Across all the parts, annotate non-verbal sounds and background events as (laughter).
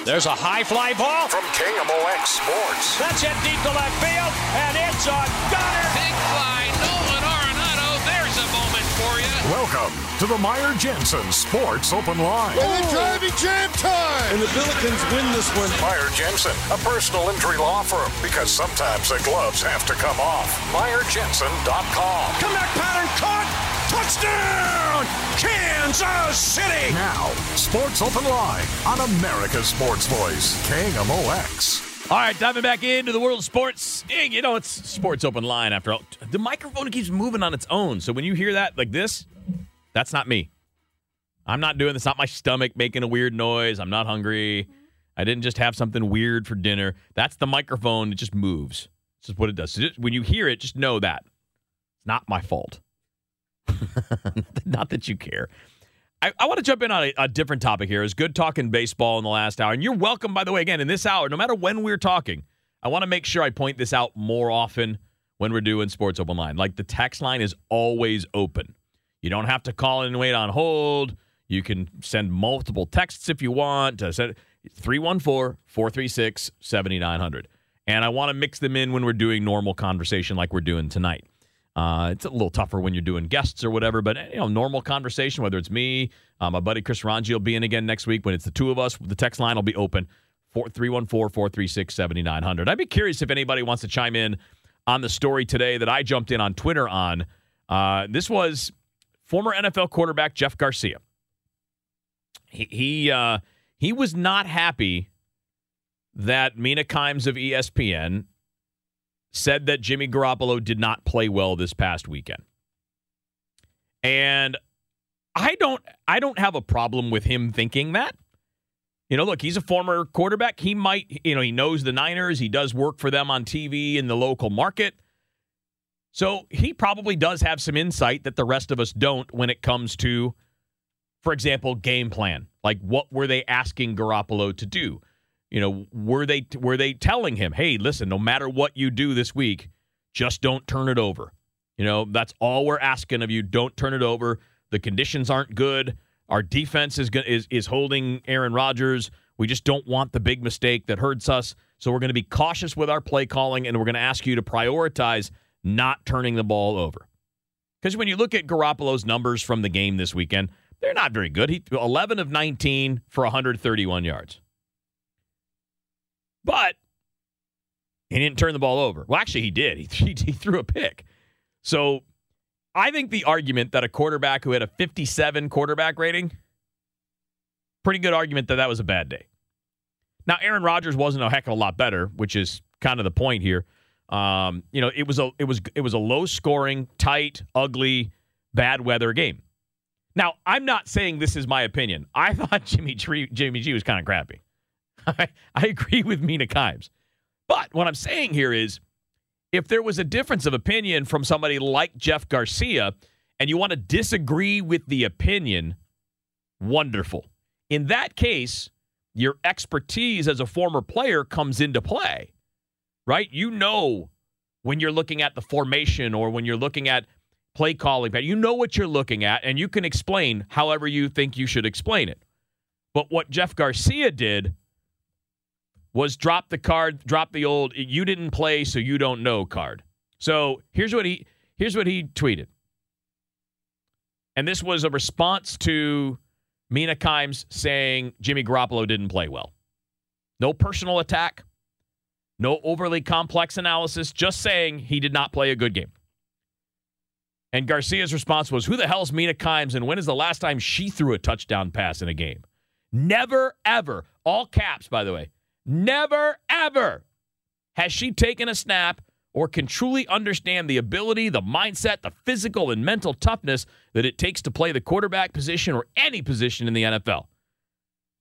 There's a high fly ball from KMOX Sports. That's hit deep to left field, and it's a gunner. Big fly, Nolan Arenado. There's a moment for you. Welcome to the Meyer Jensen Sports Open Line. And the driving jam time. And the Billikens win this one. Meyer Jensen, a personal injury law firm, because sometimes the gloves have to come off. MeyerJensen.com. Comeback pattern caught. Touchdown, Kansas City! Now, Sports Open Line on America's Sports Voice, KMOX. All right, diving back into the world of sports. You know, it's Sports Open Line after all. The microphone keeps moving on its own. So when you hear that like this, that's not me. I'm not doing this. Not my stomach making a weird noise. I'm not hungry. I didn't just have something weird for dinner. That's the microphone. It just moves. This is what it does. So just, when you hear it, just know that it's not my fault. (laughs) Not that you care. I, I want to jump in on a, a, different topic here. It's good talking baseball in the last hour. And you're welcome, by the way, again, in this hour, no matter when we're talking, I want to make sure I point this out more often when we're doing Sports Open Line. Like the text line is always open. You don't have to call in and wait on hold. You can send multiple texts if you want. To send 314 436 7900. And I want to mix them in when we're doing normal conversation like we're doing tonight. Uh, it's a little tougher when you're doing guests or whatever, but you know, normal conversation. Whether it's me, uh, my buddy Chris Ranji will be in again next week. When it's the two of us, the text line will be open. 314-436-7900. I'd be curious if anybody wants to chime in on the story today that I jumped in on Twitter on. Uh, this was former NFL quarterback Jeff Garcia. He he, uh, he was not happy that Mina Kimes of ESPN said that Jimmy Garoppolo did not play well this past weekend. And I don't I don't have a problem with him thinking that. You know, look, he's a former quarterback. He might, you know, he knows the Niners. He does work for them on TV in the local market. So he probably does have some insight that the rest of us don't when it comes to, for example, game plan. Like, what were they asking Garoppolo to do? You know, were they were they telling him, "Hey, listen, no matter what you do this week, just don't turn it over." You know, that's all we're asking of you. Don't turn it over. The conditions aren't good. Our defense is is is holding Aaron Rodgers. We just don't want the big mistake that hurts us. So we're going to be cautious with our play calling, and we're going to ask you to prioritize not turning the ball over. Because when you look at Garoppolo's numbers from the game this weekend, they're not very good. He 11 of 19 for 131 yards. But he didn't turn the ball over. Well, actually, he did. He, (laughs) he, he threw a pick. So I think the argument that a quarterback who had a 57 quarterback rating, pretty good argument that that was a bad day. Now, Aaron Rodgers wasn't a heck of a lot better, which is kind of the point here. Um, you know, it was a it was it was a low scoring, tight, ugly, bad weather game. Now, I'm not saying this is my opinion. I (laughs) thought Jimmy Jimmy G was kind of crappy. (laughs) I, I agree with Mina Kimes. But what I'm saying here is if there was a difference of opinion from somebody like Jeff Garcia and you want to disagree with the opinion, wonderful. In that case, your expertise as a former player comes into play, right? You know when you're looking at the formation or when you're looking at play calling, you know what you're looking at and you can explain however you think you should explain it. But what Jeff Garcia did was drop the card, drop the old you didn't play so you don't know card. So here's what he here's what he tweeted. And this was a response to Mina Kimes saying Jimmy Garoppolo didn't play well. No personal attack, no overly complex analysis, just saying he did not play a good game. And Garcia's response was, Who the hell's Mina Kimes and when is the last time she threw a touchdown pass in a game? Never, ever, all caps, by the way, Never, ever has she taken a snap or can truly understand the ability, the mindset, the physical and mental toughness that it takes to play the quarterback position or any position in the NFL.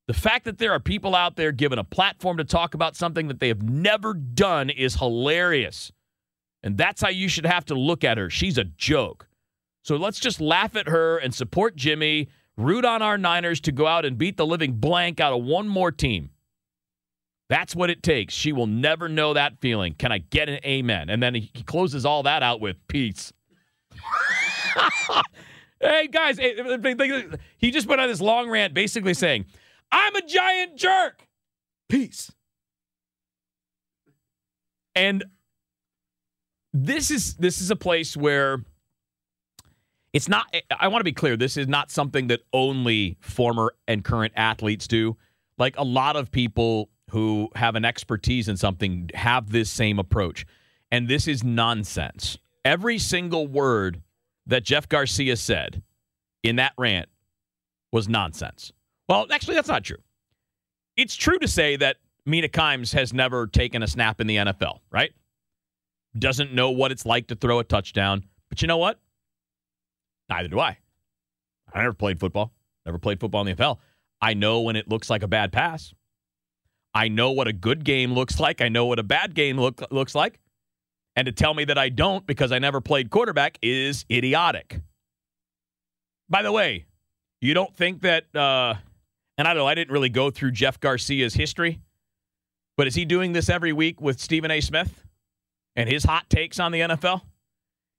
The fact that there are people out there given a platform to talk about something that they have never done is hilarious. And that's how you should have to look at her. She's a joke. So let's just laugh at her and support Jimmy, root on our Niners to go out and beat the living blank out of one more team. That's what it takes. She will never know that feeling. Can I get an amen? And then he closes all that out with peace. (laughs) hey, guys, eh, eh, he just went on this long rant basically saying, I'm a giant jerk. Peace. And this is this is a place where it's not I want to be clear, this is not something that only former and current athletes do. Like a lot of people who have an expertise in something have this same approach. And this is nonsense. Every single word that Jeff Garcia said in that rant was nonsense. Well, actually, that's not true. It's true to say that Mina Kimes has never taken a snap in the NFL, right? Doesn't know what it's like to throw a touchdown. But you know what? Neither do I. I never played football, never played football in the NFL. I know when it looks like a bad pass. I know what a good game looks like. I know what a bad game look, looks like. And to tell me that I don't because I never played quarterback is idiotic. By the way, you don't think that uh, and I don't know, I didn't really go through Jeff Garcia's history, but is he doing this every week with Stephen A. Smith and his hot takes on the NFL?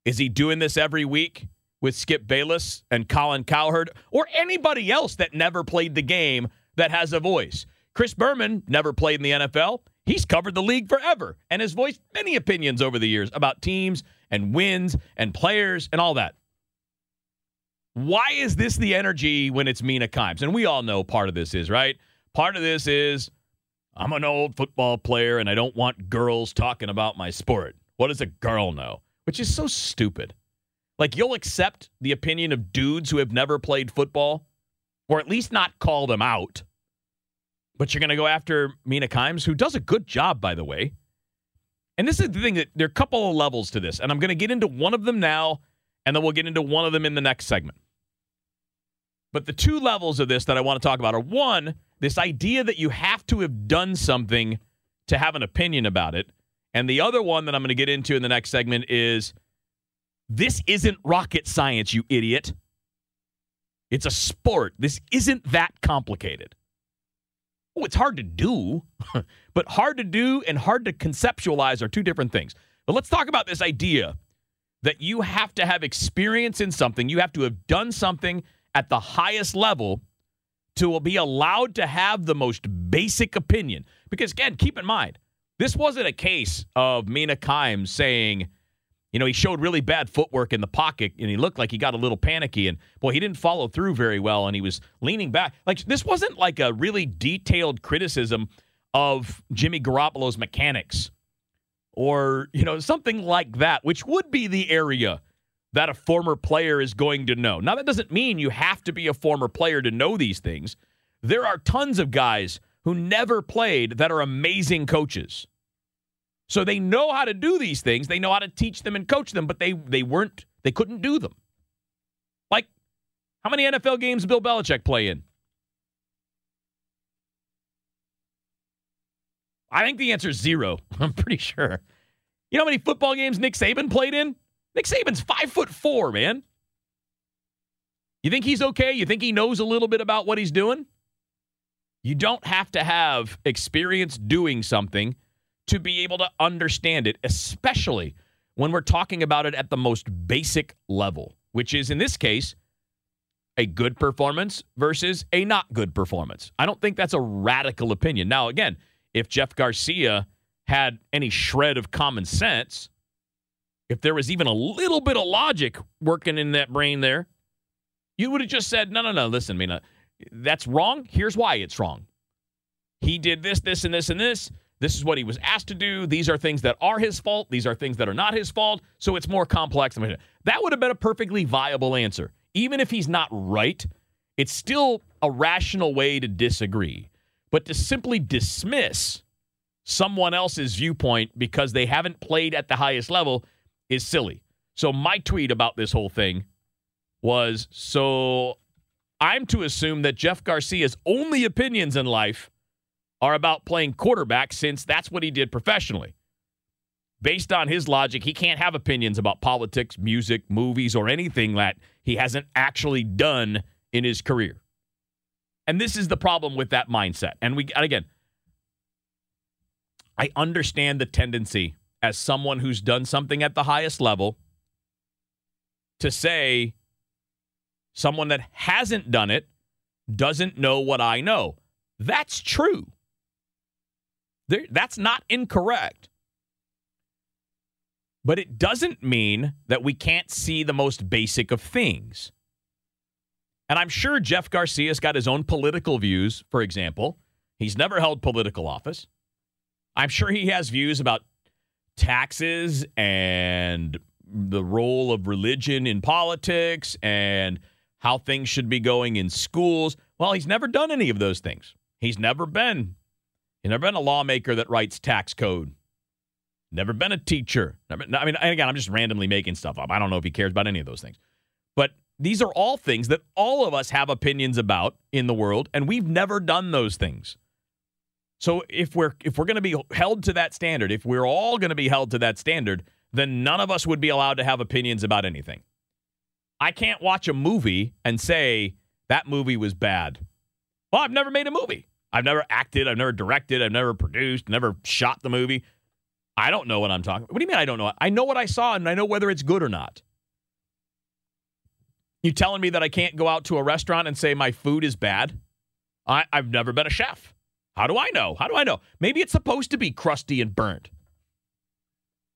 Is he doing this every week with Skip Bayless and Colin Cowherd or anybody else that never played the game that has a voice? Chris Berman never played in the NFL. He's covered the league forever and has voiced many opinions over the years about teams and wins and players and all that. Why is this the energy when it's Mina Kimes? And we all know part of this is, right? Part of this is I'm an old football player and I don't want girls talking about my sport. What does a girl know? Which is so stupid. Like, you'll accept the opinion of dudes who have never played football, or at least not call them out. But you're going to go after Mina Kimes, who does a good job, by the way. And this is the thing that there are a couple of levels to this. And I'm going to get into one of them now and then we'll get into one of them in the next segment. But the two levels of this that I want to talk about are one, this idea that you have to have done something to have an opinion about it. And the other one that I'm going to get into in the next segment is this isn't rocket science, you idiot. It's a sport. This isn't that complicated. Oh, it's hard to do, (laughs) but hard to do and hard to conceptualize are two different things. But let's talk about this idea that you have to have experience in something, you have to have done something at the highest level to be allowed to have the most basic opinion. Because again, keep in mind, this wasn't a case of Mina Kimes saying, you know, he showed really bad footwork in the pocket and he looked like he got a little panicky and boy, he didn't follow through very well and he was leaning back. Like this wasn't like a really detailed criticism of Jimmy Garoppolo's mechanics or, you know, something like that, which would be the area that a former player is going to know. Now, that doesn't mean you have to be a former player to know these things. There are tons of guys who never played that are amazing coaches. So they know how to do these things. They know how to teach them and coach them, but they they weren't they couldn't do them. Like how many NFL games Bill Belichick play in? I think the answer is zero. (laughs) I'm pretty sure. You know how many football games Nick Saban played in? Nick Saban's five foot four, man. You think he's okay? You think he knows a little bit about what he's doing? You don't have to have experience doing something to be able to understand it, especially when we're talking about it at the most basic level, which is in this case, a good performance versus a not good performance. I don't think that's a radical opinion. Now, again, if Jeff Garcia had any shred of common sense, if there was even a little bit of logic working in that brain there, you would have just said, no, no, no, listen, Mina, that's wrong. Here's why it's wrong. He did this, this, and this, and this. This is what he was asked to do. These are things that are his fault. These are things that are not his fault. So it's more complex. That would have been a perfectly viable answer. Even if he's not right, it's still a rational way to disagree. But to simply dismiss someone else's viewpoint because they haven't played at the highest level is silly. So my tweet about this whole thing was so I'm to assume that Jeff Garcia's only opinions in life are about playing quarterback since that's what he did professionally. Based on his logic, he can't have opinions about politics, music, movies, or anything that he hasn't actually done in his career. And this is the problem with that mindset. And we and again, I understand the tendency as someone who's done something at the highest level to say someone that hasn't done it doesn't know what I know. That's true. That's not incorrect. But it doesn't mean that we can't see the most basic of things. And I'm sure Jeff Garcia's got his own political views, for example. He's never held political office. I'm sure he has views about taxes and the role of religion in politics and how things should be going in schools. Well, he's never done any of those things. He's never been he's never been a lawmaker that writes tax code. Never been a teacher. Never, I mean, again, I'm just randomly making stuff up. I don't know if he cares about any of those things. But these are all things that all of us have opinions about in the world, and we've never done those things. So if we're if we're going to be held to that standard, if we're all going to be held to that standard, then none of us would be allowed to have opinions about anything. I can't watch a movie and say that movie was bad. Well, I've never made a movie. I've never acted, I've never directed, I've never produced, never shot the movie. I don't know what I'm talking. About. What do you mean I don't know? I know what I saw and I know whether it's good or not. You telling me that I can't go out to a restaurant and say my food is bad? I, I've never been a chef. How do I know? How do I know? Maybe it's supposed to be crusty and burnt.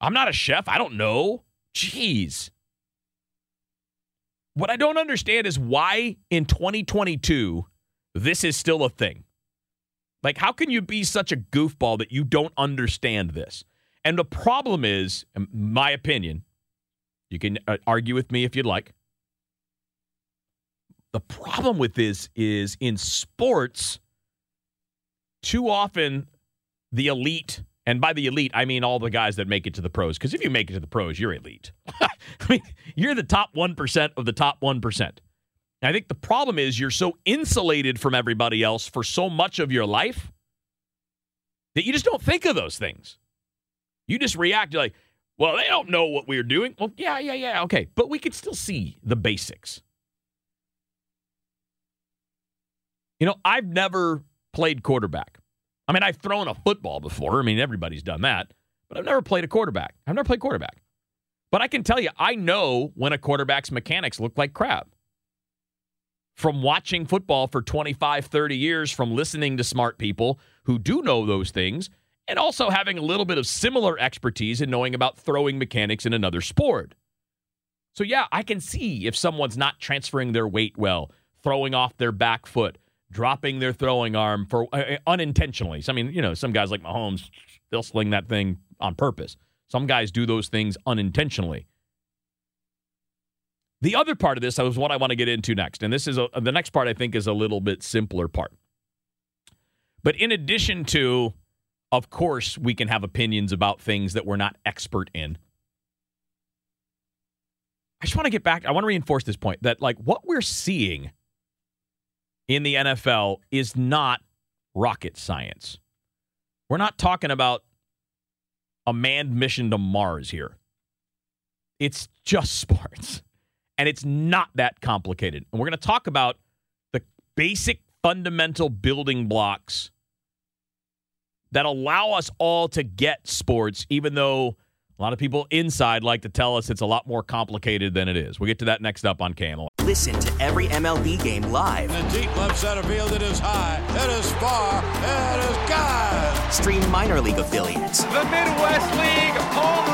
I'm not a chef. I don't know. Jeez. What I don't understand is why in 2022 this is still a thing. Like, how can you be such a goofball that you don't understand this? And the problem is, my opinion, you can uh, argue with me if you'd like. The problem with this is in sports, too often the elite, and by the elite, I mean all the guys that make it to the pros. Because if you make it to the pros, you're elite. (laughs) I mean, you're the top 1% of the top 1%. I think the problem is you're so insulated from everybody else for so much of your life that you just don't think of those things. You just react like, well, they don't know what we're doing. Well, yeah, yeah, yeah, okay. But we could still see the basics. You know, I've never played quarterback. I mean, I've thrown a football before. I mean, everybody's done that. But I've never played a quarterback. I've never played quarterback. But I can tell you, I know when a quarterback's mechanics look like crap. From watching football for 25, 30 years, from listening to smart people who do know those things, and also having a little bit of similar expertise in knowing about throwing mechanics in another sport. So, yeah, I can see if someone's not transferring their weight well, throwing off their back foot, dropping their throwing arm for uh, unintentionally. So, I mean, you know, some guys like Mahomes, they'll sling that thing on purpose. Some guys do those things unintentionally. The other part of this is what I want to get into next, and this is a, the next part. I think is a little bit simpler part. But in addition to of course, we can have opinions about things that we're not expert in. I just want to get back. I want to reinforce this point that, like, what we're seeing in the NFL is not rocket science. We're not talking about a manned mission to Mars here. It's just (laughs) sports. And it's not that complicated. And we're going to talk about the basic fundamental building blocks that allow us all to get sports, even though a lot of people inside like to tell us it's a lot more complicated than it is. We'll get to that next up on KMOX. Listen to every MLB game live. In the deep left center field, it is high, it is far, it is God. Stream minor league affiliates. The Midwest League home run leader. And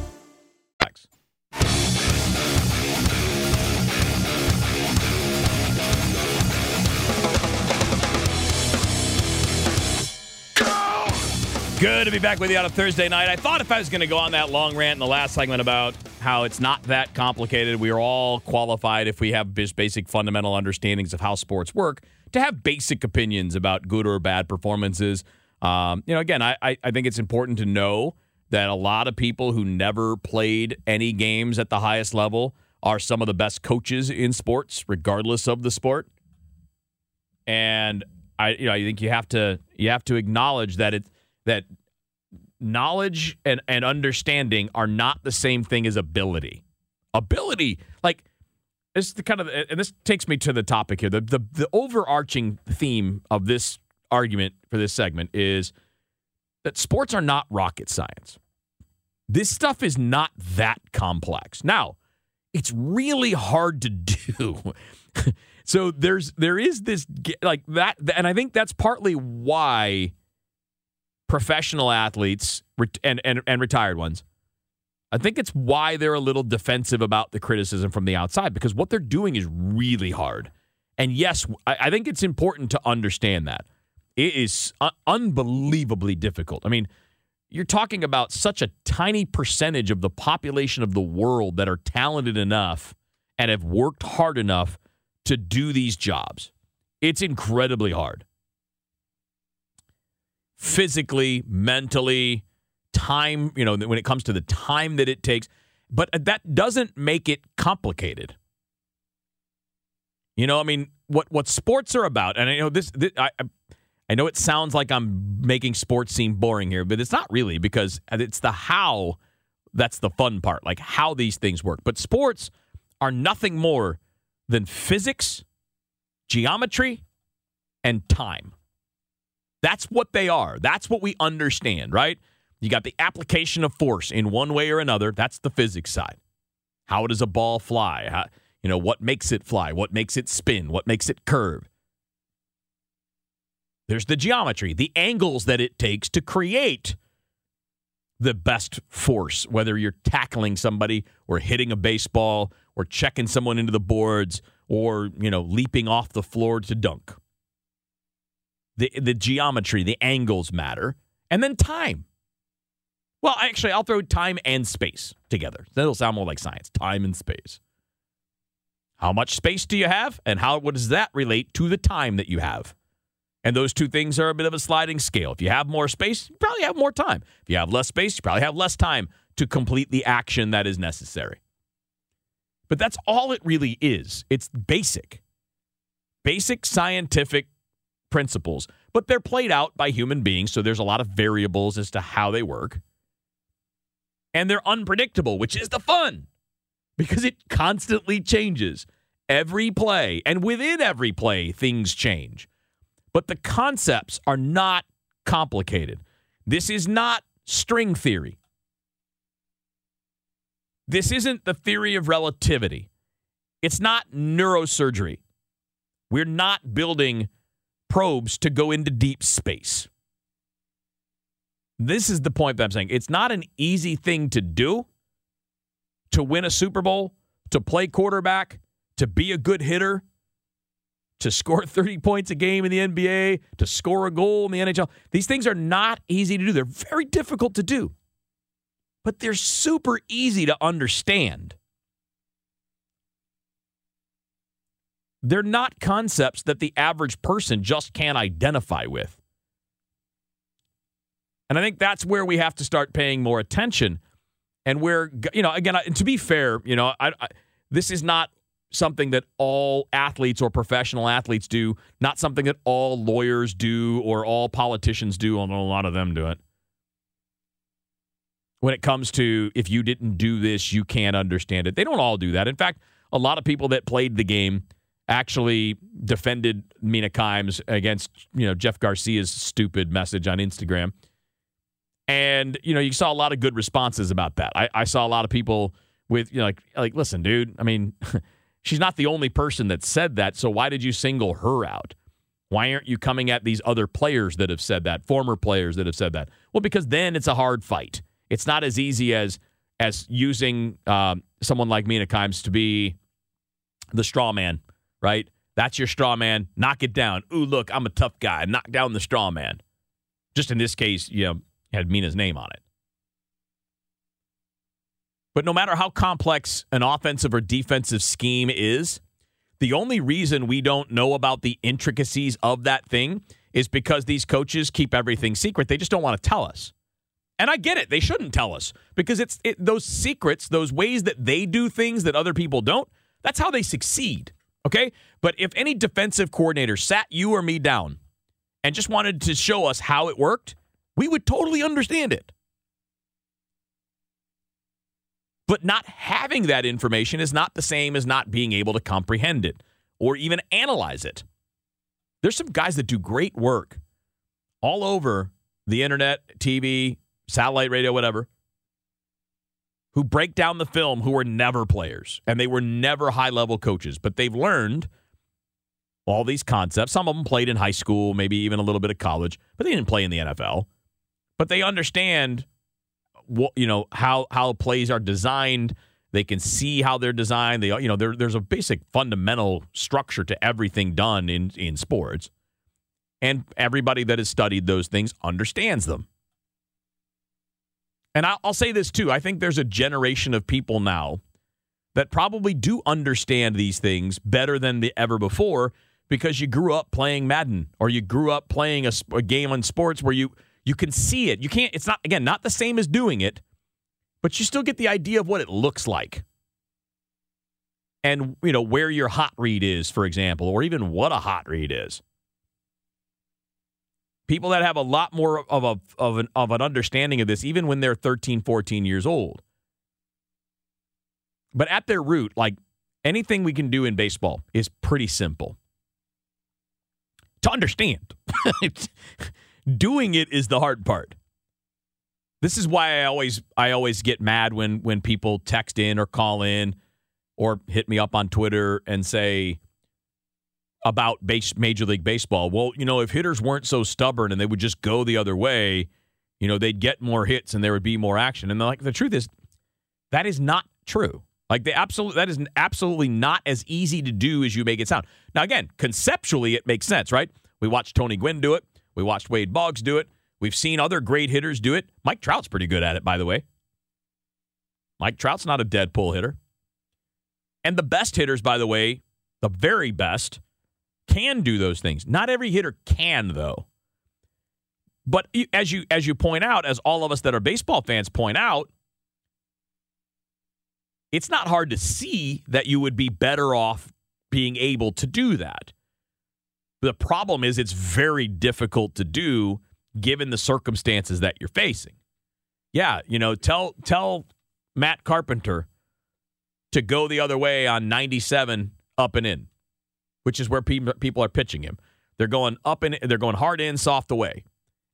Good to be back with you on a Thursday night. I thought if I was going to go on that long rant in the last segment about how it's not that complicated. We are all qualified if we have basic fundamental understandings of how sports work to have basic opinions about good or bad performances. Um, you know, again, I, I think it's important to know that a lot of people who never played any games at the highest level are some of the best coaches in sports, regardless of the sport. And I, you know, I think you have to you have to acknowledge that it that knowledge and, and understanding are not the same thing as ability. Ability, like this is the kind of and this takes me to the topic here. The the the overarching theme of this argument for this segment is that sports are not rocket science. This stuff is not that complex. Now, it's really hard to do. (laughs) so there's there is this like that and I think that's partly why professional athletes and, and, and retired ones, I think it's why they're a little defensive about the criticism from the outside because what they're doing is really hard. And yes, I, think it's important to understand that. It is unbelievably difficult. I mean, you're talking about such a tiny percentage of the population of the world that are talented enough and have worked hard enough to do these jobs. It's incredibly hard physically, mentally, time, you know, when it comes to the time that it takes. But that doesn't make it complicated. You know, I mean, what what sports are about, and I know this, this I, I know it sounds like I'm making sports seem boring here, but it's not really because it's the how that's the fun part, like how these things work. But sports are nothing more than physics, geometry, and time. That's what they are. That's what we understand, right? You got the application of force in one way or another. That's the physics side. How does a ball fly? How, you know, what makes it fly? What makes it spin? What makes it curve? There's the geometry, the angles that it takes to create the best force, whether you're tackling somebody or hitting a baseball or checking someone into the boards or, you know, leaping off the floor to dunk the the geometry, the angles matter, and then time. Well, actually, I'll throw time and space together. That'll sound more like science. Time and space. How much space do you have, and how what does that relate to the time that you have? And those two things are a bit of a sliding scale. If you have more space, you probably have more time. If you have less space, you probably have less time to complete the action that is necessary. But that's all it really is. It's basic. Basic scientific principles, but they're played out by human beings, so there's a lot of variables as to how they work. And they're unpredictable, which is the fun because it constantly changes every play. And within every play, things change. But the concepts are not complicated. This is not string theory. This isn't the theory of relativity. It's not neurosurgery. We're not building probes to go into deep space. This is the point that I'm saying. It's not an easy thing to do to win a Super Bowl, to play quarterback, to be a good hitter, to score (laughs) 30 points a game in the NBA, to score a goal in the NHL. These things are not easy to do. They're very difficult to do, but they're super easy to understand. They're not concepts that the average person just can't identify with. And I think that's where we have to start paying more attention. And where, you know, again, to be fair, you know, I, I, this is not something that all athletes or professional athletes do, not something that all lawyers do or all politicians do, although a lot of them do it. When it comes to if you didn't do this, you can't understand it. They don't all do that. In fact, a lot of people that played the game actually defended Mina Kimes against you know Jeff Garcia's stupid message on Instagram. And you know, you saw a lot of good responses about that. I, I saw a lot of people with you know, like like listen, dude. I mean, (laughs) she's not the only person that said that. So why did you single her out? Why aren't you coming at these other players that have said that, former players that have said that? Well, because then it's a hard fight. It's not as easy as as using um, someone like Mina Kimes to be the straw man right? That's your straw man. Knock it down. Ooh, look, I'm a tough guy. Knock down the straw man. Just in this case, you know, had Mina's name on it. But no matter how complex an offensive or defensive scheme is, the only reason we don't know about the intricacies of that thing is because these coaches keep everything secret. They just don't want to tell us. And I get it. They shouldn't tell us because it's it, those secrets, those ways that they do things that other people don't, that's how they succeed. Okay? But if any defensive coordinator sat you or me down and just wanted to show us how it worked, we would totally understand it. But not having that information is not the same as not being able to comprehend it or even analyze it. There's some guys that do great work all over the internet, TV, satellite radio, whatever, who break down the film who were never players and they were never high level coaches, but they've learned all these concepts. Some of them played in high school, maybe even a little bit of college, but they didn't play in the NFL. But they understand what you know how how plays are designed. They can see how they're designed. They you know there, there's a basic fundamental structure to everything done in in sports, and everybody that has studied those things understands them. And I'll, say this too: I think there's a generation of people now that probably do understand these things better than the ever before because you grew up playing Madden or you grew up playing a, a game on sports where you you can see it. You can't. It's not again not the same as doing it, but you still get the idea of what it looks like, and you know where your hot read is, for example, or even what a hot read is. People that have a lot more of a of an of an understanding of this, even when they're 13, 14 years old. But at their root, like anything we can do in baseball is pretty simple to understand. (laughs) Doing it is the hard part. This is why I always I always get mad when when people text in or call in or hit me up on Twitter and say about base, Major League Baseball. Well, you know, if hitters weren't so stubborn and they would just go the other way, you know, they'd get more hits and there would be more action. And like the truth is, that is not true. Like the absolute that is absolutely not as easy to do as you make it sound. Now, again, conceptually, it makes sense, right? We watched Tony Gwynn do it. We watched Wade Boggs do it. We've seen other great hitters do it. Mike Trout's pretty good at it, by the way. Mike Trout's not a dead pull hitter. And the best hitters, by the way, the very best, can do those things. Not every hitter can, though. But as you as you point out, as all of us that are baseball fans point out, it's not hard to see that you would be better off being able to do that. The problem is it's very difficult to do given the circumstances that you're facing. Yeah, you know, tell tell Matt Carpenter to go the other way on 97 up and in, which is where people are pitching him. They're going up and they're going hard in, soft away,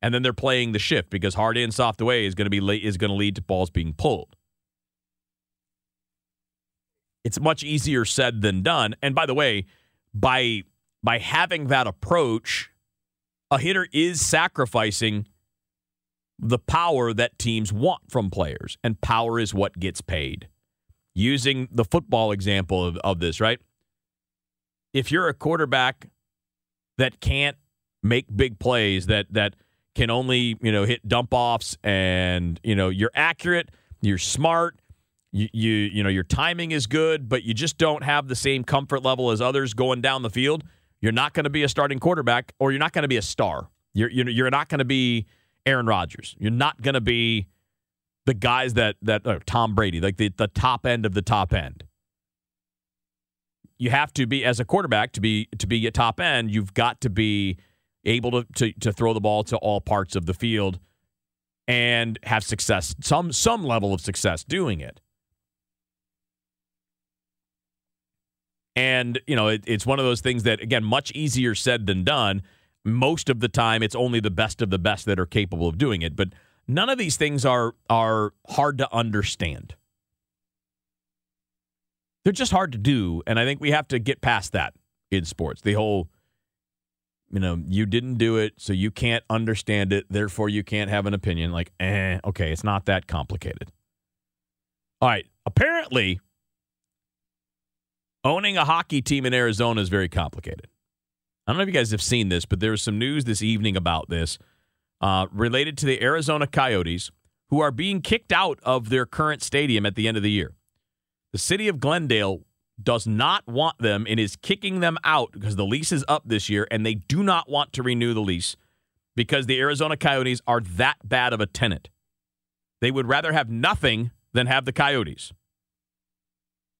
and then they're playing the shift because hard in, soft away is going to be is going to lead to balls being pulled. It's much easier said than done. And by the way, by by having that approach, a hitter is sacrificing the power that teams want from players, and power is what gets paid. Using the football example of, of this, right? If you're a quarterback that can't make big plays, that that can only you know hit dump offs, and you know you're accurate, you're smart, you, you you know your timing is good, but you just don't have the same comfort level as others going down the field you're not going to be a starting quarterback, or you're not going to be a star. You're you're, you're not going to be Aaron Rodgers. You're not going to be the guys that that uh, Tom Brady, like the the top end of the top end. You have to be as a quarterback to be to be a top end. You've got to be able to, to to throw the ball to all parts of the field and have success, some some level of success doing it. And, you know, it, it's one of those things that, again, much easier said than done. Most of the time, it's only the best of the best that are capable of doing it. But none of these things are are hard to understand. They're just hard to do. And I think we have to get past that in sports. The whole, you know, you didn't do it, so you can't understand it, therefore you can't have an opinion. Like, eh, okay, it's not that complicated. All right. Apparently, owning a hockey team in Arizona is very complicated. I don't know if you guys have seen this, but there was some news this evening about this uh, related to the Arizona Coyotes, who are being kicked out of their current stadium at the end of the year. The city of Glendale does not want them and is kicking them out because the lease is up this year and they do not want to renew the lease because the Arizona Coyotes are that bad of a tenant. They would rather have nothing than have the Coyotes.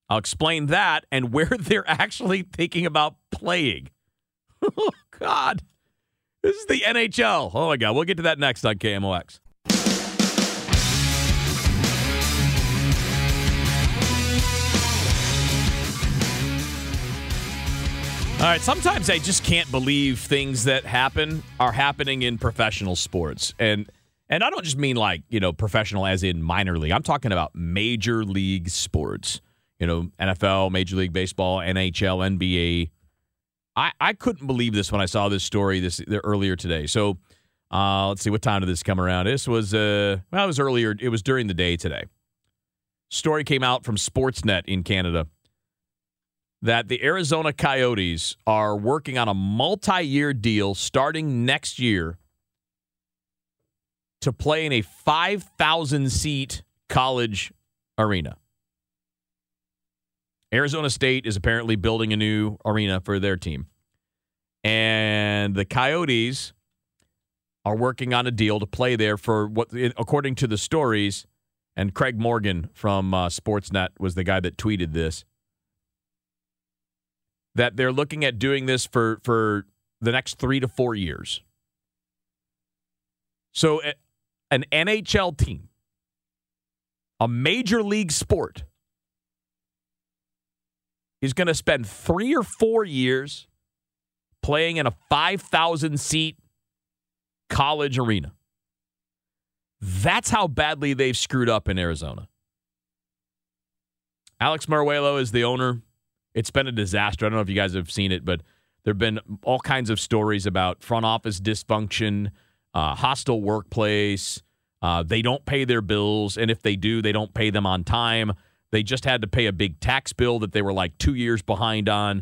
I'll explain that and (laughs) where they're actually thinking about playing. (laughs) oh, God. This is the NHL. Oh, my God. We'll get to that next on KMOX. All right, sometimes I just can't believe things that happen are happening in professional sports. And and I don't just mean like, you know, professional as in minor league. I'm talking about major league sports. You know, NFL, Major League Baseball, NHL, NBA. I, I couldn't believe this when I saw this story this earlier today. So uh, let's see, what time did this come around? This was uh well, it was earlier. It was during the day today. Story came out from Sportsnet in Canada that the Arizona Coyotes are working on a multi year deal starting next year to play in a 5,000 seat college arena. Arizona State is apparently building a new arena for their team. And the Coyotes are working on a deal to play there for what, according to the stories, and Craig Morgan from uh, Sportsnet was the guy that tweeted this that they're looking at doing this for for the next three to four years. So, an NHL team, a major league sport, is going to spend three or four years playing in a 5,000 seat college arena. That's how badly they've screwed up in Arizona. Alex Meruelo is the owner it's been a disaster. I don't know if you guys have seen it, but there have been all kinds of stories about front office dysfunction, uh, hostile workplace. Uh, they don't pay their bills, and if they do, they don't pay them on time. They just had to pay a big tax bill that they were like two years behind on.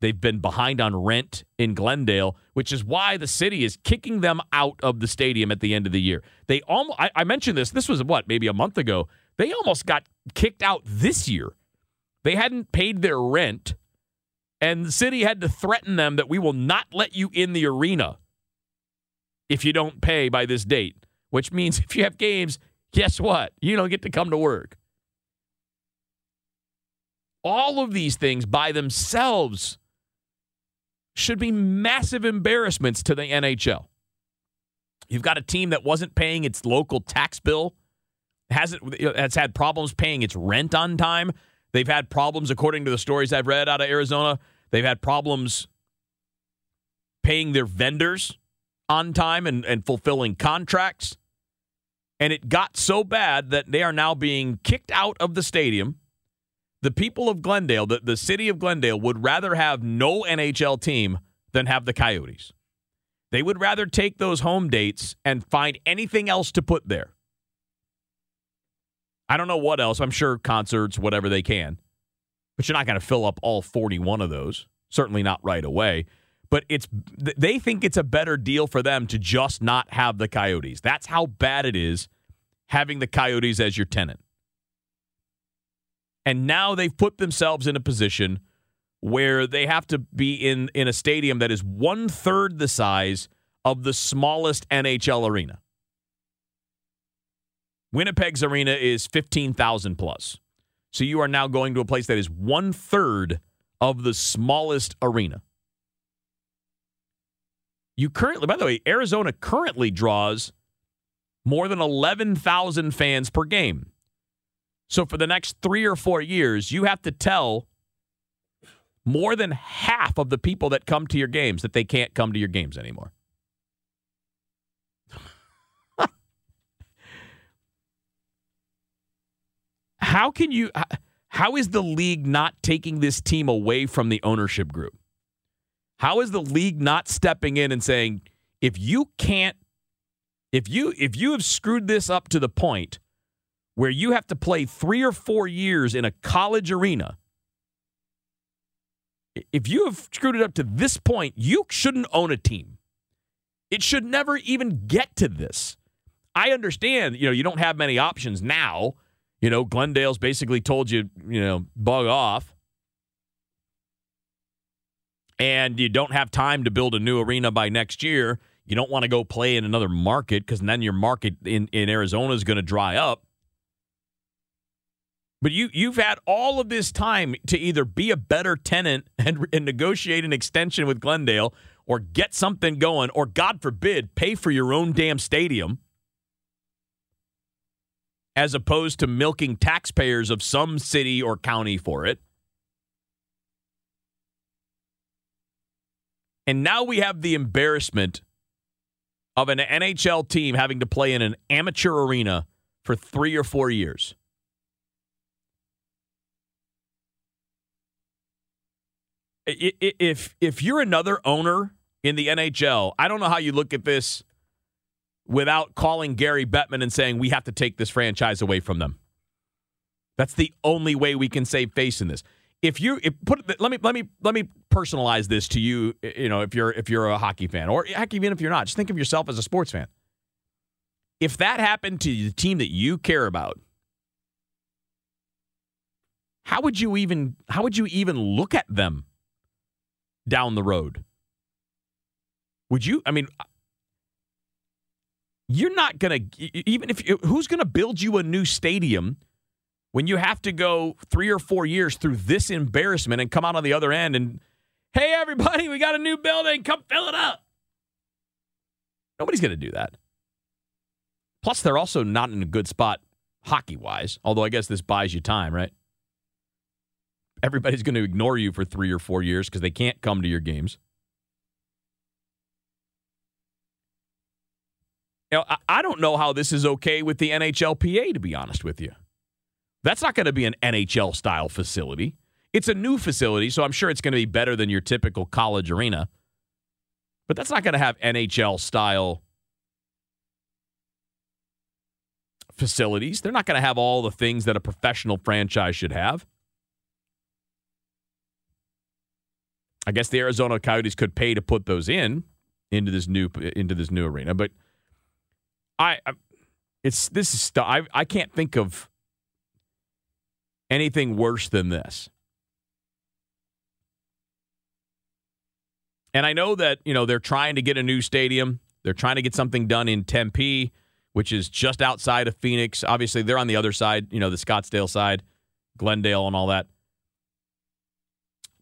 They've been behind on rent in Glendale, which is why the city is kicking them out of the stadium at the end of the year. They almost, I, I mentioned this, this was what, maybe a month ago. They almost got kicked out this year they hadn't paid their rent, and the city had to threaten them that we will not let you in the arena if you don't pay by this date, which means (laughs) if you have games, guess what? You don't get to come to work. All of these things by themselves should be massive embarrassments to the NHL. You've got a team that wasn't paying its local tax bill, hasn't has had problems paying its rent on time. They've had problems, according to the stories I've read out of Arizona. They've had problems paying their vendors on time and, and fulfilling contracts. And it got so bad that they are now being kicked out of the stadium. The people of Glendale, the, the city of Glendale, would rather have no NHL team than have the Coyotes. They would rather take those home dates and find anything else to put there. I don't know what else. I'm sure concerts, whatever they can. But you're not going to fill up all 41 of those. Certainly not right away. But it's they think it's a better deal for them to just not have the Coyotes. That's how bad it is having the Coyotes as your tenant. And now they've put themselves in a position where they have to be in, in a stadium that is one third the size of the smallest NHL arena. Winnipeg's arena is 15,000 plus. So you are now going to a place that is one third of the smallest arena. You currently, by the way, Arizona currently draws more than 11,000 fans per game. So for the next three or four years, you have to tell more than half of the people that come to your games that they can't come to your games anymore. How can you? How is the league not taking this team away from the ownership group? How is the league not stepping in and saying, if you can't, if you if you have screwed this up to the point where you have to play three or four years in a college arena, if you have screwed it up to this point, you shouldn't own a team. It should never even get to this. I understand, you know, you don't have many options now. You know, Glendale's basically told you, you know, bug off. And you don't have time to build a new arena by next year. You don't want to go play in another market because then your market in, in Arizona is going to dry up. But you you've had all of this time to either be a better tenant and, and negotiate an extension with Glendale or get something going or God forbid pay for your own damn stadium as opposed to milking taxpayers of some city or county for it. And now we have the embarrassment of an NHL team having to play in an amateur arena for 3 or 4 years. if if you're another owner in the NHL, I don't know how you look at this without calling Gary Bettman and saying we have to take this franchise away from them. That's the only way we can save face in this. If you if put let me let me let me personalize this to you, you know, if you're if you're a hockey fan or heck even if you're not, just think of yourself as a sports fan. If that happened to the team that you care about, how would you even how would you even look at them down the road. Would you? I mean, you're not going to, even if, who's going to build you a new stadium when you have to go three or four years through this embarrassment and come out on the other end and, hey, everybody, we got a new building, come fill it up? Nobody's going to do that. Plus, they're also not in a good spot hockey wise, although I guess this buys you time, right? everybody's going to ignore you for three or four years because they can't come to your games. Know, I don't know how this is okay with the NHLPA, to be honest with you. That's not going to be an NHL style facility. It's a new facility, so I'm sure it's going to be better than your typical college arena. But that's not going to have NHL style facilities. They're not going to have all the things that a professional franchise should have. I guess the Arizona Coyotes could pay to put those in into this new into this new arena, but I, I it's this is stuff I I can't think of anything worse than this. And I know that, you know, they're trying to get a new stadium. They're trying to get something done in Tempe, which is just outside of Phoenix. Obviously, they're on the other side, you know, the Scottsdale side, Glendale and all that.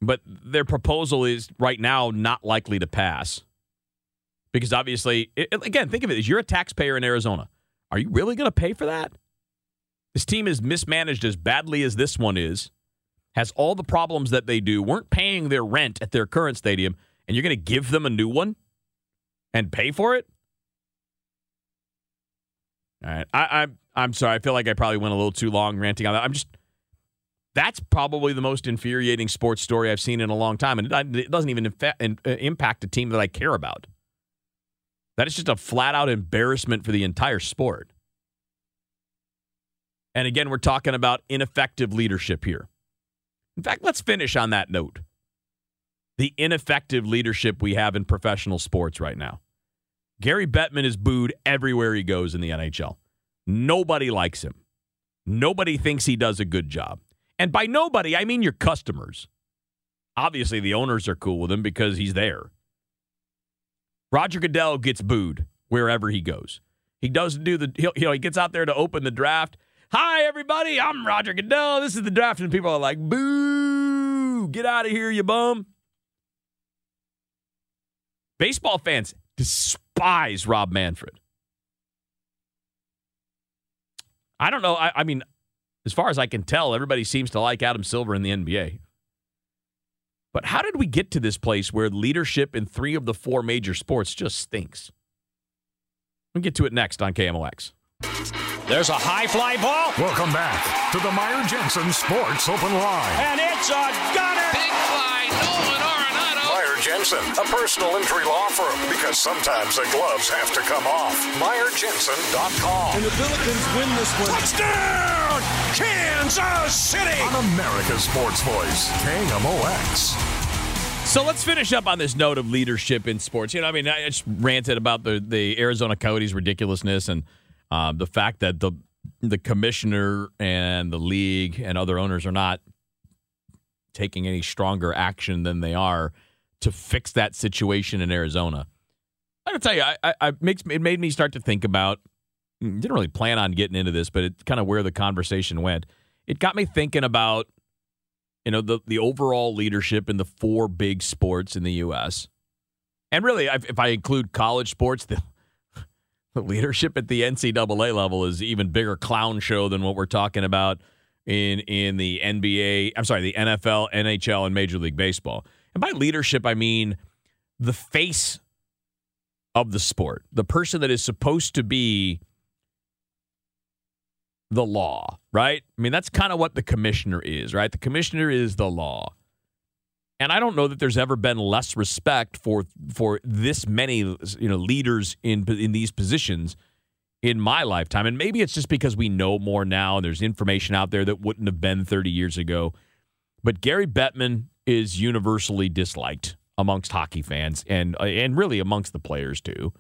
But their proposal is right now not likely to pass because obviously, it, again, think of it as you're a taxpayer in Arizona. Are you really going to pay for that? This team is mismanaged as badly as this one is, has all the problems that they do, weren't paying their rent at their current stadium, and you're going to give them a new one and pay for it? All right, I, I'm I'm sorry. I feel like I probably went a little too long ranting on that. I'm just that's probably the most infuriating sports story I've seen in a long time. And it doesn't even uh, impact a team that I care about. That is just a flat out embarrassment for the entire sport. And again, we're talking about ineffective leadership here. In fact, let's finish on that note. The ineffective leadership we have in professional sports right now. Gary Bettman is booed everywhere he goes in the NHL. Nobody likes him. Nobody thinks he does a good job. And by nobody, I mean your customers. Obviously, the owners are cool with him because he's there. Roger Goodell gets booed wherever he goes. He doesn't do the, you know, he gets out there to open the draft. Hi, everybody. I'm Roger Goodell. This is the draft. And people are like, boo, get out of here, you bum. Baseball fans despise Rob Manfred. I don't know. I, I mean, as far as I can tell, everybody seems to like Adam Silver in the NBA. But how did we get to this place where leadership in three of the four major sports just stinks? We'll get to it next on KMOX. There's a high fly ball. Welcome back to the Meyer Jensen Sports Open Line. And it's a gunner. Jensen, a personal injury law firm, because sometimes the gloves have to come off. MeyerJensen.com. And the Billikens win this one. Touchdown, Kansas City. On America's Sports Voice, KMOX. So let's finish up on this note of leadership in sports. You know, I mean, I just ranted about the, the Arizona Coyotes' ridiculousness and Um, the fact that the the commissioner and the league and other owners are not taking any stronger action than they are to fix that situation in Arizona. I gotta tell you, I, I, I makes it made me start to think about. Mm, didn't really plan on getting into this, but it kind of where the conversation went. It got me thinking about, you know, the the overall leadership in the four big sports in the U.S. And really, if I include college sports, (laughs) the, the leadership at the NCAA level is even bigger clown show than what we're talking about in in the NBA. I'm sorry, the NFL, NHL, and Major League Baseball. And by leadership, I mean the face of the sport, the person that is supposed to be the law, right? I mean, that's kind of what the commissioner is, right? The commissioner is the law. And I don't know that there's ever been less respect for for this many, you know, leaders in in these positions in my lifetime. And maybe it's just because we know more now and there's information out there that wouldn't have been 30 years ago. But Gary Bettman is universally disliked amongst hockey fans and uh, and really amongst the players too.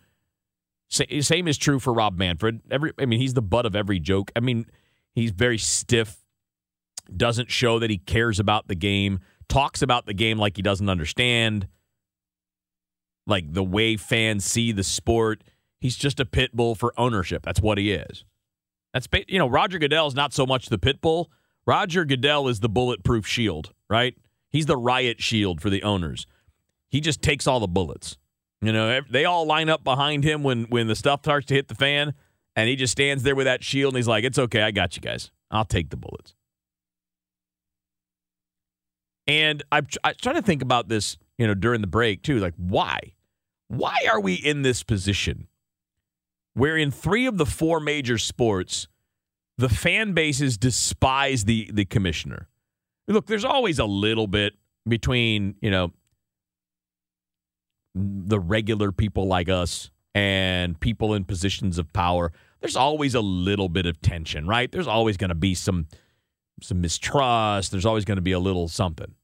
Same is true for Rob Manfred. Every I mean, he's the butt of every joke. I mean, he's very stiff, doesn't show that he cares about the game, talks about the game like he doesn't understand, like the way fans see the sport. He's just a pit bull for ownership. That's what he is. That's you know, Roger Goodell is not so much the pit bull. Roger Goodell is the bulletproof shield, right? He's the riot shield for the owners. He just takes all the bullets. You know, they all line up behind him when when the stuff starts to hit the fan, and he just stands there with that shield and he's like, "It's okay, I got you guys. I'll take the bullets." And I'm, I'm trying to think about this, you know, during the break too. Like, why? Why are we in this position where in three of the four major sports, the fan bases despise the the commissioner? Look, there's always a little bit between, you know, the regular people like us and people in positions of power, there's always a little bit of tension, right? There's always going to be some some mistrust. There's always going to be a little something.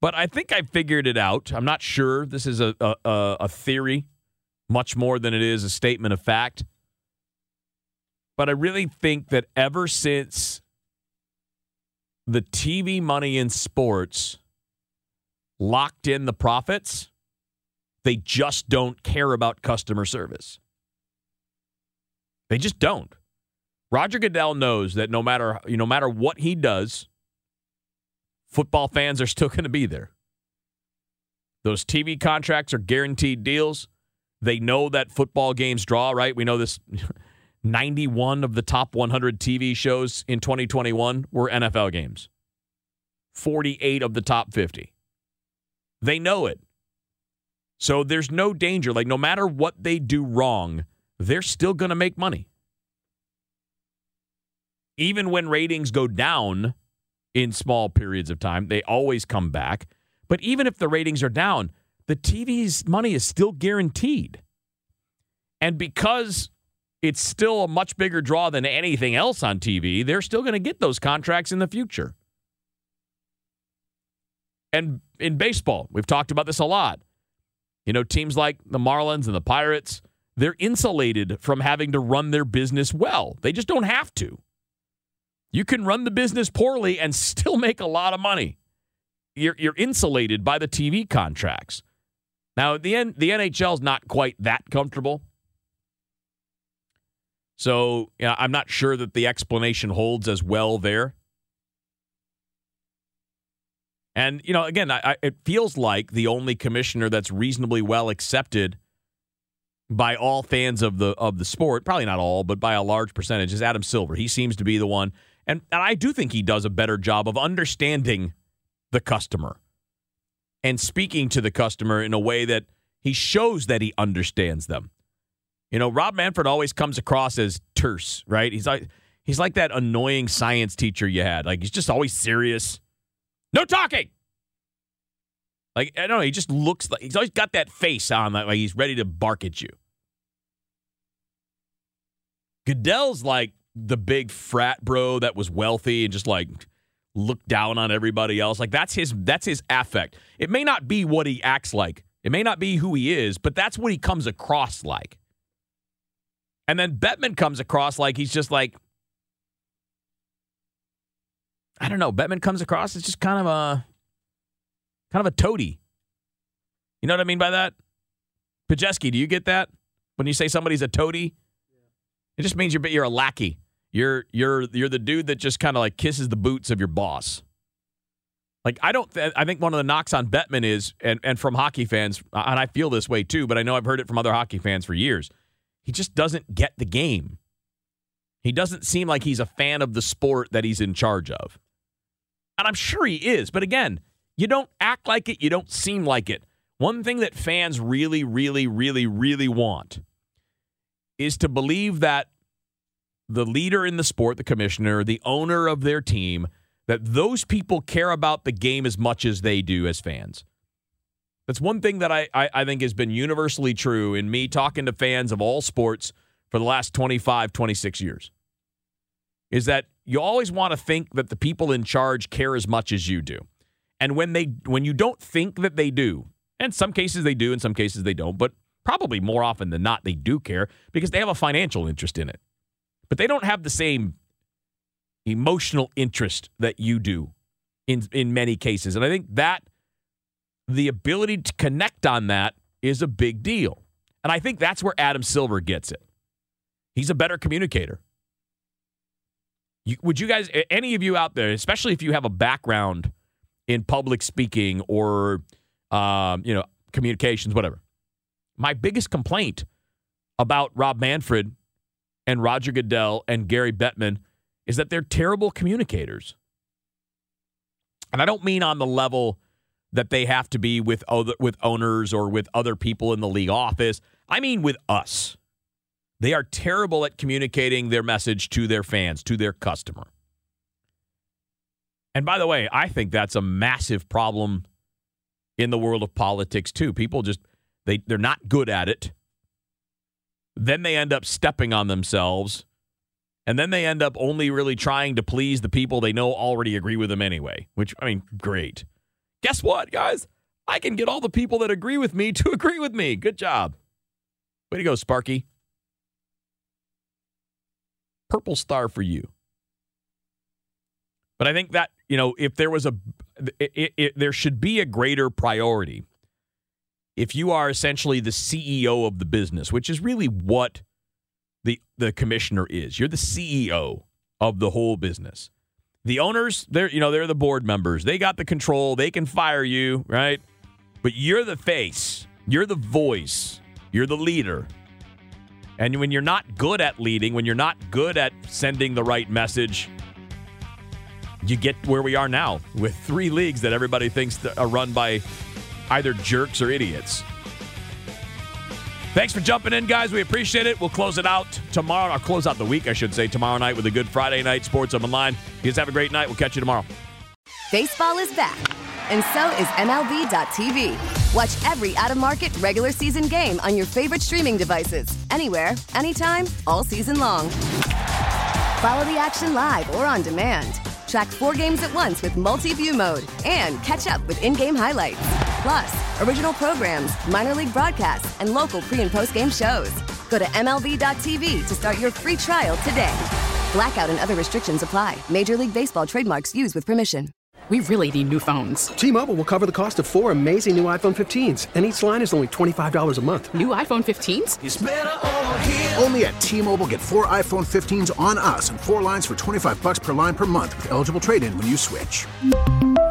But I think I figured it out. I'm not sure this is a, a, a theory much more than it is a statement of fact. But I really think that ever since the TV money in sports locked in the profits, they just don't care about customer service. They just don't. Roger Goodell knows that no matter you know, no matter what he does, football fans are still (laughs) going to be there. Those TV contracts are guaranteed deals. They know that football games draw, right? We know this (laughs) 91 of the top 100 TV shows in 2021 were NFL games. 48 of the top 50. They know it. So there's no danger. Like, no matter what they do wrong, they're still going to make money. Even when ratings go down in small periods of time, they always come back. But even if the ratings are down, the TV's money is still guaranteed. And because it's still a much bigger draw than anything else on TV, they're still going to get those contracts in the future. And in baseball, we've talked about this a lot. You know, teams like the Marlins and the Pirates, they're insulated from having to run their business well. They just don't have to. You can run the business poorly and (laughs) still make a lot of money. You're, you're insulated by the TV contracts. Now, the, N, the NHL is not quite that comfortable. So you know, I'm not sure that the explanation holds as well there. And you know, again, I, I, it feels like the only commissioner that's reasonably well accepted by all fans of the of the sport, probably not all, but by a large percentage, is Adam Silver. He seems to be the one, and, and I do think he does a better job of understanding the customer and speaking to the customer in a way that he shows that he understands them. You know, Rob Manfred always comes across as terse, right? He's like he's like that annoying science teacher you had. Like he's just always serious no talking. Like I don't know, he just looks like he's always got that face on, like, like he's ready to bark at you. Goodell's like the big frat bro that was wealthy and just like looked down on everybody else. Like that's his that's his affect. It may not be what he acts like. It may not be who he is, but that's what he comes across like. And then Bettman comes across like he's just like, I don't know. Bettman comes across as just kind of a, kind of a toady. You know what I mean by that? Pajeski, do you get that when you say somebody's a toady? It just means you're you're a lackey. You're you're you're the dude that just kind of like kisses the boots of your boss. Like I don't. Th- I think one of the knocks on Bettman is, and and from hockey fans, and I feel this way too, but I know I've heard it from other hockey fans for years. He just doesn't get the game. He doesn't seem like he's a fan of the sport that he's in charge of. And I'm sure he is, but again, you don't act like it, you don't seem like it. One thing that fans really, really, really, really want is to believe that the leader in the sport, the commissioner, the owner of their team, that those people care about the game as much as they do as fans. That's one thing that I, I, I, think has been universally true in me talking to fans of all sports for the last 25, 26 years. Is that you always want to think that the people in charge care as much as you do. And when they when you don't think that they do, and some cases they do, in some cases they don't, but probably more often than not they do care because they have a financial interest in it. But they don't have the same emotional interest that you do in in many cases. And I think that the ability to connect on that is a big deal. And I think that's where Adam Silver gets it. He's a better communicator. You, would you guys, any of you out there, especially if you have a background in public speaking or, um, you know, communications, whatever, my biggest complaint about Rob Manfred and Roger Goodell and Gary Bettman is that they're terrible communicators. And I don't mean on the level that they have to be with other, with owners or with other people in the league office. I mean with us. They are terrible at communicating their message to their fans, to their customer. And by the way, I think that's a massive problem in the world of politics too. People just they they're not good at it. Then they end up stepping on themselves. And then they end up only really trying to please the people they know already agree with them anyway, which I mean, great. Guess what, guys? I can get all the people that agree with me (laughs) to agree with me. Good job. Way to go, Sparky. Purple star for you. But I think that, you know, if there was a, it, it, there should be a greater priority if you are essentially the CEO of the business, which is really what the the commissioner is. You're the CEO of the whole business. The owners, they're you know, they're the board members. They got the control. They can fire you, right? But you're the face. You're the voice. You're the leader. And when you're not good at leading, when you're not good at sending the right message, you get where we are now with three leagues that everybody thinks are run by either jerks or idiots. Thanks for jumping in, guys. We appreciate it. We'll close it out tomorrow. I'll close out the week, I should say, tomorrow night with a good Friday night sports on line. You guys have a great night. We'll catch you tomorrow. Baseball is back, and so is MLB.tv. Watch every out of market regular season game on your favorite streaming devices, anywhere, anytime, all season long. Follow the action live or on demand. Track four games at once with multi view mode and catch up with in game highlights. Plus, original programs, minor league broadcasts, and local pre and post game shows. Go to MLB.tv to start your free trial today. Blackout and other restrictions apply. Major League Baseball trademarks used with permission. We really need new phones. T Mobile will cover the cost of four amazing new iPhone 15s, and each line is only $25 a month. New iPhone 15s? Only at T Mobile get four iPhone 15s on us and four lines for 25 bucks per line per month with eligible trade in when you switch.